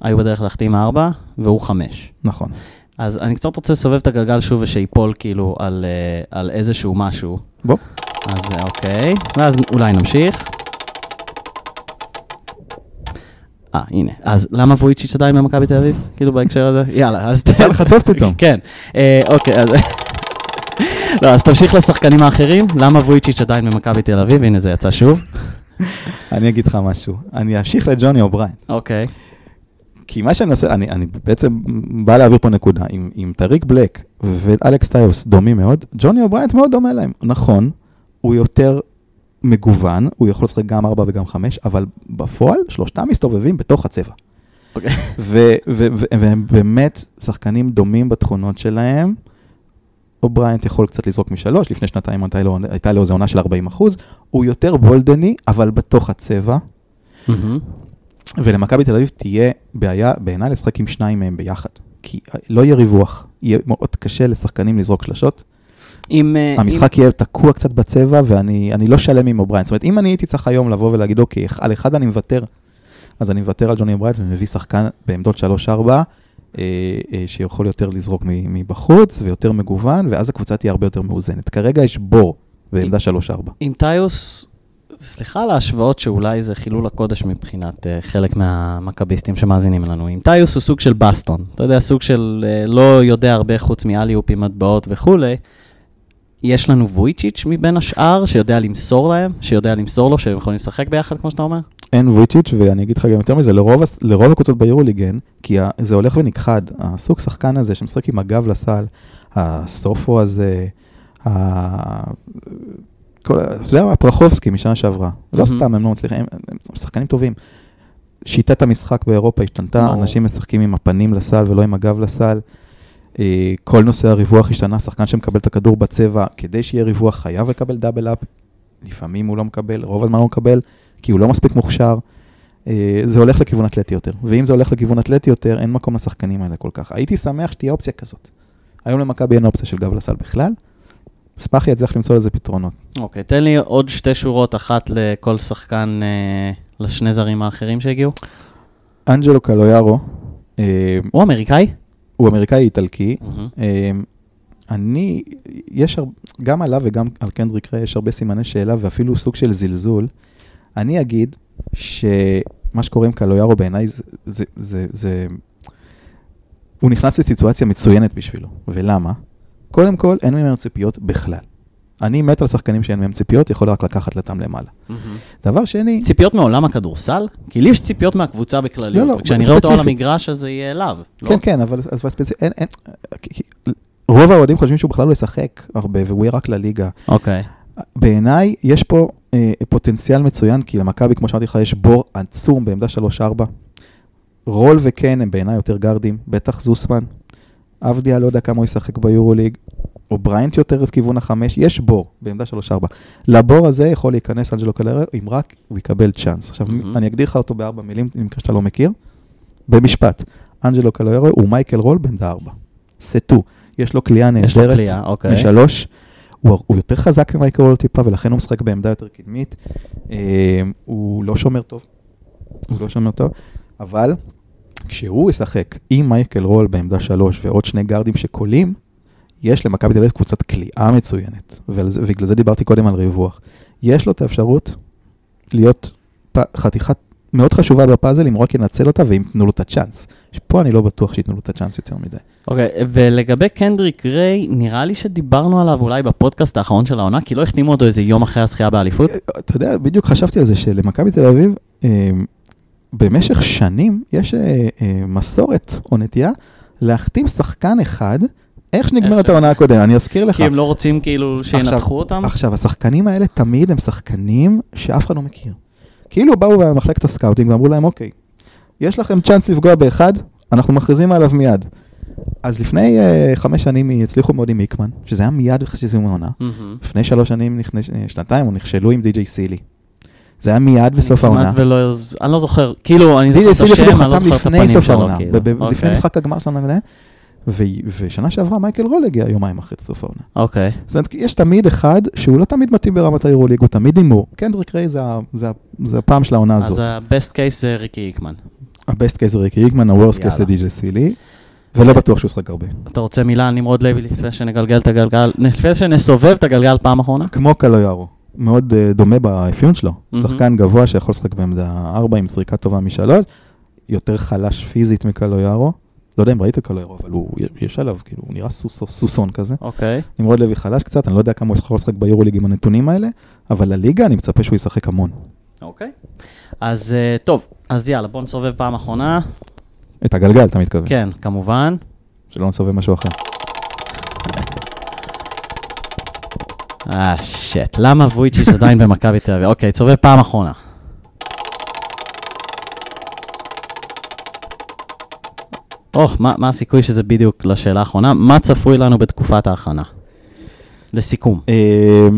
Speaker 2: היו בדרך להחתים ארבע, והוא חמש.
Speaker 3: נכון.
Speaker 2: אז אני קצת רוצה לסובב את הגלגל שוב ושיפול כאילו על, אה, על איזשהו משהו.
Speaker 3: בוא.
Speaker 2: אז אה, אוקיי, ואז אולי נמשיך. אה, הנה. אז למה וויצ'יץ' עדיין במכבי תל אביב? כאילו בהקשר הזה? יאללה, אז...
Speaker 3: יצא לך טוב פתאום.
Speaker 2: כן. אה, אוקיי, אז... לא, אז תמשיך לשחקנים האחרים. למה וויצ'יץ' עדיין במכבי תל אביב? הנה, זה יצא שוב.
Speaker 3: אני אגיד לך משהו, אני אמשיך לג'וני אובריינט.
Speaker 2: אוקיי.
Speaker 3: כי מה שאני עושה, אני, אני בעצם בא להעביר פה נקודה. אם, אם טריק בלק ואלכס טיוס דומים מאוד, ג'וני אובריינט מאוד דומה להם. נכון, הוא יותר מגוון, הוא יכול לשחק גם 4 וגם 5, אבל בפועל שלושתם מסתובבים בתוך הצבע.
Speaker 2: אוקיי.
Speaker 3: ו- ו- ו- והם באמת שחקנים דומים בתכונות שלהם. אובריינט יכול קצת לזרוק משלוש, לפני שנתיים הייתה לו, הייתה לו איזו עונה של 40 אחוז. הוא יותר בולדני, אבל בתוך הצבע.
Speaker 2: מהמם.
Speaker 3: ולמכבי תל אביב תהיה בעיה בעיניי לשחק עם שניים מהם ביחד. כי לא יהיה ריווח, יהיה מאוד קשה לשחקנים לזרוק שלשות.
Speaker 2: אם... אה,
Speaker 3: המשחק יהיה תקוע קצת בצבע, ואני אני לא שלם עם אובריאנט. זאת אומרת, אם אני הייתי צריך היום לבוא ולהגיד, אוקיי, על אחד אני מוותר, אז אני מוותר על ג'וני אובריאנט ומביא שחקן בעמדות 3-4, אה, אה, שיכול יותר לזרוק מבחוץ ויותר מגוון, ואז הקבוצה תהיה הרבה יותר מאוזנת. כרגע יש בור בעמדה 3-4.
Speaker 2: אם טיוס, סליחה על ההשוואות שאולי זה חילול הקודש מבחינת אה, חלק מהמכביסטים שמאזינים לנו. אם טיוס הוא סוג של בסטון, אתה יודע, סוג של אה, לא יודע הרבה חוץ מאליופים, הטבעות וכולי. יש לנו וויצ'יץ' מבין השאר, שיודע למסור להם, שיודע למסור לו, שהם יכולים לשחק ביחד, כמו שאתה אומר?
Speaker 3: אין וויצ'יץ', ואני אגיד לך גם יותר מזה, לרוב, לרוב הקבוצות ביורוליג אין, כי זה הולך ונכחד. הסוג שחקן הזה שמשחק עם הגב לסל, הסופו הזה, ה... כל... אתה יודע מה, פרחובסקי משנה שעברה. לא. סתם, הם לא מצליחים, הם, שחקנים טובים. שיטת המשחק באירופה השתנתה. אנשים משחקים עם הפנים לסל ולא עם הגב לסל. אה, כל נושא הריווח השתנה, שחקן שמקבל את הכדור בצבע, כדי שיהיה ריווח חייב לקבל דאבל אפ. לפעמים הוא לא מקבל, רוב הזמן הוא לא מקבל, כי הוא לא מספיק מוכשר. אה, זה הולך לכיוון אתלטי יותר. ואם זה הולך לכיוון אתלטי יותר, אין מקום לשחקנים האלה כל כך. הייתי שמח שתהיה אופציה כזאת. היום למכבי אין אופציה של גב לסל בכלל. ספאחי יצליח למצוא לזה פתרונות.
Speaker 2: אוקיי, תן לי עוד שתי שורות, אחת לכל שחקן, אה, לשני זרים האחרים שהגיעו.
Speaker 3: אנג'לו קלויארו, אה,
Speaker 2: הוא אמריקאי?
Speaker 3: הוא אמריקאי איטלקי. אה, אני, יש, הר- גם עליו וגם על קנדריק ריי יש הרבה סימני שאלה ואפילו סוג של זלזול. אני אגיד שמה שקורה עם קלויארו בעיניי זה, זה, זה, זה... הוא נכנס לסיטואציה מצוינת בשבילו. ולמה? קודם כל, אין ממנו ציפיות בכלל. אני מת על שחקנים שאין מהם ציפיות, יכול רק לקחת אותם למעלה. דבר שני,
Speaker 2: ציפיות מעולם הכדורסל? כי לי יש ציפיות מהקבוצה בכלליות,
Speaker 3: לא, לא,
Speaker 2: וכשאני אראה אותו על. המגרש, אז זה יהיה אליו. לא?
Speaker 3: כן, כן, אבל אז ספציפית, רוב האוהדים חושבים שהוא בכלל לא ישחק הרבה, והוא יהיה רק לליגה.
Speaker 2: אוקיי.
Speaker 3: בעיניי, יש פה אה, פוטנציאל מצוין, כי למכבי, כמו שאמרתי לך, יש בור עצום בעמדה 3-4. רול וקן הם בעיניי יותר גארדים, בטח זוסמן. אבדיה לא יודע כמה הוא ישחק ביורוליג. או בריינט יותר לכיוון החמש, יש בור בעמדה 3-4. לבור הזה יכול להיכנס אנג'לו קלרר, אם רק הוא יקבל צ'אנס. עכשיו,
Speaker 2: מהמם.
Speaker 3: אני אגדיר לך אותו בארבע מילים, במקרה שאתה לא מכיר. במשפט, אנג'לו קלרר הוא מייקל רול בעמדה 4. סטו, יש לו כליאה
Speaker 2: לו
Speaker 3: נהדרת.
Speaker 2: אוקיי.
Speaker 3: משלוש. הוא, הוא יותר חזק ממייקל רול טיפה, ולכן הוא משחק בעמדה יותר קדמית. אה, הוא לא שומר טוב, הוא לא שומר טוב, אבל כשהוא ישחק עם מייקל רול בעמדה שלוש ועוד שני גארדים שקולים, יש למכבי תל אביב קבוצת כליאה מצוינת, ובגלל זה דיברתי קודם על ריווח. יש לו את האפשרות להיות פ- חתיכה מאוד חשובה בפאזל, אם הוא רק ינצל אותה ואם יתנו לו את הצ'אנס. פה אני לא בטוח שייתנו לו את הצ'אנס יותר מדי.
Speaker 2: אוקיי, ולגבי קנדריק ריי, נראה לי שדיברנו עליו אולי בפודקאסט האחרון של העונה, כי לא החתימו אותו איזה יום אחרי הזכייה באליפות.
Speaker 3: אתה יודע, בדיוק חשבתי על זה שלמכבי תל אביב, אה, במשך שנים יש אה, אה, מסורת או נטייה להחתים שחקן אחד, איך שנגמרת העונה הקודמת, אני אזכיר לך.
Speaker 2: כי הם לא רוצים כאילו שינתחו
Speaker 3: עכשיו-
Speaker 2: אותם?
Speaker 3: עכשיו, השחקנים האלה תמיד הם שחקנים שאף אחד לא מכיר. כאילו באו במחלקת ה scouting ואמרו להם, אוקיי, יש לכם צ'אנס לפגוע באחד, אנחנו מכריזים עליו מיד. אז לפני אה, חמש שנים הצליחו מאוד עם היקמן, שזה היה מיד בחצי סיום העונה.
Speaker 2: מהמם.
Speaker 3: לפני שלוש שנים, ש- שנתיים, הוא נכשלו עם די.ג'יי סילי. זה היה מיד בסוף העונה.
Speaker 2: כמעט ולא, אני לא זוכר, כאילו, אני זוכר
Speaker 3: די.ג'יי
Speaker 2: את השם, אני לא זוכר את
Speaker 3: לפני
Speaker 2: הפנים
Speaker 3: סוף
Speaker 2: שלו,
Speaker 3: העונה,
Speaker 2: כאילו.
Speaker 3: ב- ב- לפני
Speaker 2: אוקיי.
Speaker 3: משחק הגמר שלנו, ו- ושנה שעברה מייקל רול הגיע יומיים אחרי סוף העונה.
Speaker 2: אוקיי.
Speaker 3: זאת אומרת, יש תמיד אחד שהוא לא תמיד מתאים ברמת היורוליג, הוא תמיד הימור. קנדריק ריי זה, זה, זה הפעם של העונה
Speaker 2: אז
Speaker 3: הזאת.
Speaker 2: ה-best case זה ריקי היקמן.
Speaker 3: ה best case זה ריקי היקמן, ה worst case זה
Speaker 2: יאללה.
Speaker 3: די.ג'יי סילי, ולא בטוח שהוא ישחק הרבה.
Speaker 2: אתה רוצה מילה על נמרוד לוי לפני שנגלגל את הגלגל, לפני שנסובב את הגלגל פעם אחרונה?
Speaker 3: כמו קלויארו, מאוד אה, דומה באפיון שלו.
Speaker 2: מהמם.
Speaker 3: שחקן גבוה שיכול לשחק בעמדה 4 עם זריקה טובה משלוש, יותר חלש פיזית מקלויארו. לא יודע אם ראית את קלויארו, אבל הוא, יש עליו, כאילו, הוא נראה סוס, סוסון כזה.
Speaker 2: אוקיי.
Speaker 3: נמרוד לוי חלש קצת, אני לא יודע כמה הוא יכול לשחק ביורוליג עם הנתונים האלה, אבל לליגה אני מצפה שהוא ישחק המון.
Speaker 2: אוקיי. אז אה, טוב, אז יאללה, בוא נסובב פעם אחרונה.
Speaker 3: את הגלגל, אתה מתכוון.
Speaker 2: כן, כמובן.
Speaker 3: שלא נסובב משהו אחר.
Speaker 2: אה, שט, למה וויצ'יץ' עדיין במכבי תל אביב? אוקיי, צובב פעם אחרונה. אוח, מה, מה הסיכוי שזה בדיוק לשאלה האחרונה? מה צפוי לנו בתקופת ההכנה? לסיכום.
Speaker 3: אה,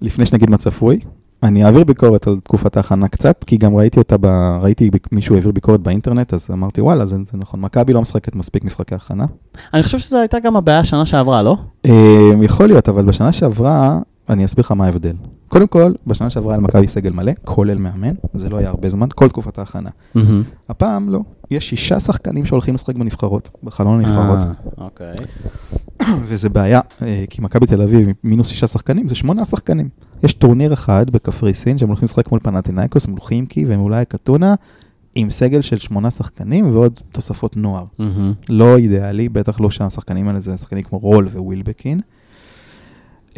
Speaker 3: לפני שנגיד מה צפוי, אני אעביר ביקורת על תקופת ההכנה קצת, כי גם ראיתי אותה, ב... ראיתי מישהו העביר ביקורת באינטרנט, אז אמרתי, וואלה, זה, זה נכון, מכבי לא משחקת מספיק משחקי הכנה.
Speaker 2: אני חושב שזו הייתה גם הבעיה שנה שעברה, לא?
Speaker 3: אה, יכול להיות, אבל בשנה שעברה, אני אסביר לך מה ההבדל. קודם כל, בשנה שעברה היה למכבי סגל מלא, כולל מאמן, זה לא היה הרבה זמן, כל תקופת ההכנה. הפעם לא, יש שישה שחקנים שהולכים לשחק בנבחרות, בחלון הנבחרות,
Speaker 2: אה, אוקיי.
Speaker 3: וזה בעיה, אה, כי מכבי תל אביב מינוס שישה שחקנים, זה שמונה שחקנים. יש טורניר אחד בקפריסין, שהם הולכים לשחק מול פנאתינייקוס, מול חימקי ומול קטונה, עם סגל של שמונה שחקנים ועוד תוספות נוער. לא אידיאלי, בטח לא שהשחקנים האלה זה שחקנים כמו רול ווילבקין.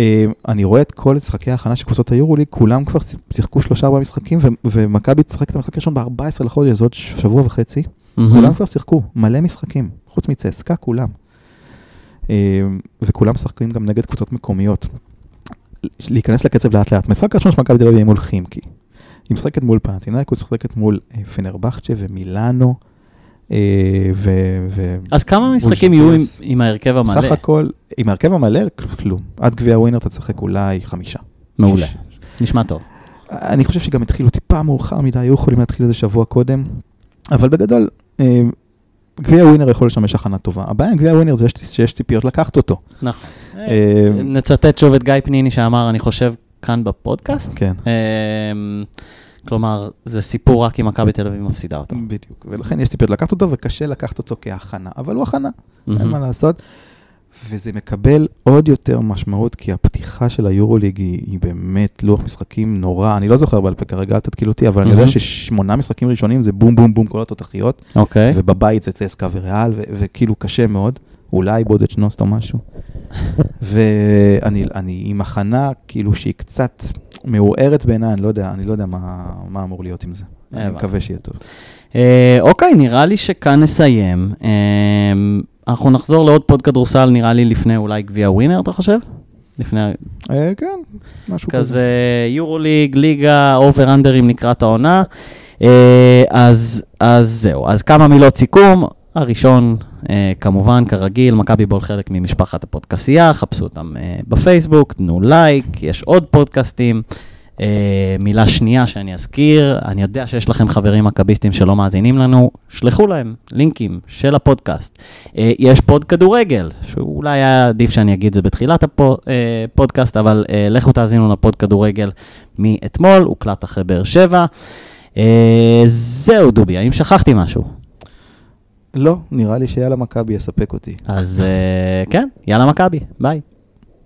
Speaker 3: אה, אני רואה את כל משחקי ההכנה של קבוצות היורוליג, כולם כבר שיחקו שלושה ארבעה משחקים, ומכבי תשחק את המשחק הראשון ב-14 לחודש, זה עוד שבוע וחצי. כולם כבר שיחקו, מלא משחקים, חוץ מצסקה, כולם. אה, וכולם משחקים גם נגד קבוצות מקומיות. להיכנס לקצב לאט לאט. משחק ראשון של מכבי תל אביב יהיה מול חימקי. היא משחקת מול פנטינאיקוס, משחקת מול אה, פנרבכצ'ה ומילאנו. אה, ו... ו-
Speaker 2: אז כמה משחקים יהיו עם. עם ההרכב המלא?
Speaker 3: סך הכל, עם ההרכב המלא, כלום. עד גביע ווינר אתה תשחק אולי חמישה.
Speaker 2: מעולה.
Speaker 3: שיש.
Speaker 2: נשמע טוב.
Speaker 3: אני חושב שגם התחילו טיפה מאוחר מדי, היו יכולים להתחיל איזה שבוע קודם, אבל בגדול, אה, גביע ווינר יכול לשמש הכנה טובה. הבעיה עם גביע ווינר זה שיש- ציפיות לקחת אותו.
Speaker 2: נכון.
Speaker 3: אה,
Speaker 2: נצטט שוב את גיא פניני שאמר, אני חושב, כאן בפודקאסט.
Speaker 3: כן,
Speaker 2: כלומר, זה סיפור רק אם מכבי תל אביב מפסידה אותו.
Speaker 3: בדיוק. ולכן יש ציפיות לקחת אותו, וקשה לקחת אותו כהכנה, אבל הוא הכנה, אין
Speaker 2: מהמם.
Speaker 3: מה לעשות. וזה מקבל עוד יותר משמעות, כי הפתיחה של היורוליג היא, היא באמת לוח משחקים נורא, אני לא זוכר בעל פה כרגע, אל תתקיל אותי, אבל אני יודע. ששמונה משחקים ראשונים זה בום בום בום כל התותחיות,
Speaker 2: אוקיי.
Speaker 3: ובבית זה צסקה וריאל, ו- וכאילו קשה מאוד, אולי בודוצ'נוסט או משהו. ואני אני עם הכנה כאילו שהיא קצת מעורערת בעיניי, אני לא יודע, אני לא יודע מה, מה אמור להיות עם זה. אני. מקווה שיהיה טוב.
Speaker 2: אה, אוקיי, נראה לי שכאן נסיים. אמ, אנחנו נחזור לעוד פוד כדורסל, נראה לי לפני אולי גביע ווינר, אתה חושב? לפני
Speaker 3: אה, כן, משהו כזה.
Speaker 2: כזה יורוליג, ליגה, over under ים לקראת העונה. אה, אז, אז זהו, אז כמה מילות סיכום. הראשון, אה, כמובן, כרגיל, מכבי בול חלק ממשפחת הפודקסייה, חפשו אותם אה, בפייסבוק, תנו לייק, יש עוד פודקאסטים. אה, מילה שנייה שאני אזכיר, אני יודע שיש לכם חברים מכביסטים שלא מאזינים לנו, שלחו להם לינקים של הפודקאסט. יש פוד כדורגל, שאולי היה עדיף שאני אגיד את זה בתחילת הפודקאסט, אבל לכו תאזינו לפוד כדורגל מאתמול, הוקלט אחרי באר שבע. זהו, דובי, האם שכחתי משהו?
Speaker 3: לא, נראה לי שיאללה מכבי יספק אותי.
Speaker 2: אז אה, כן, יאללה מכבי, ביי.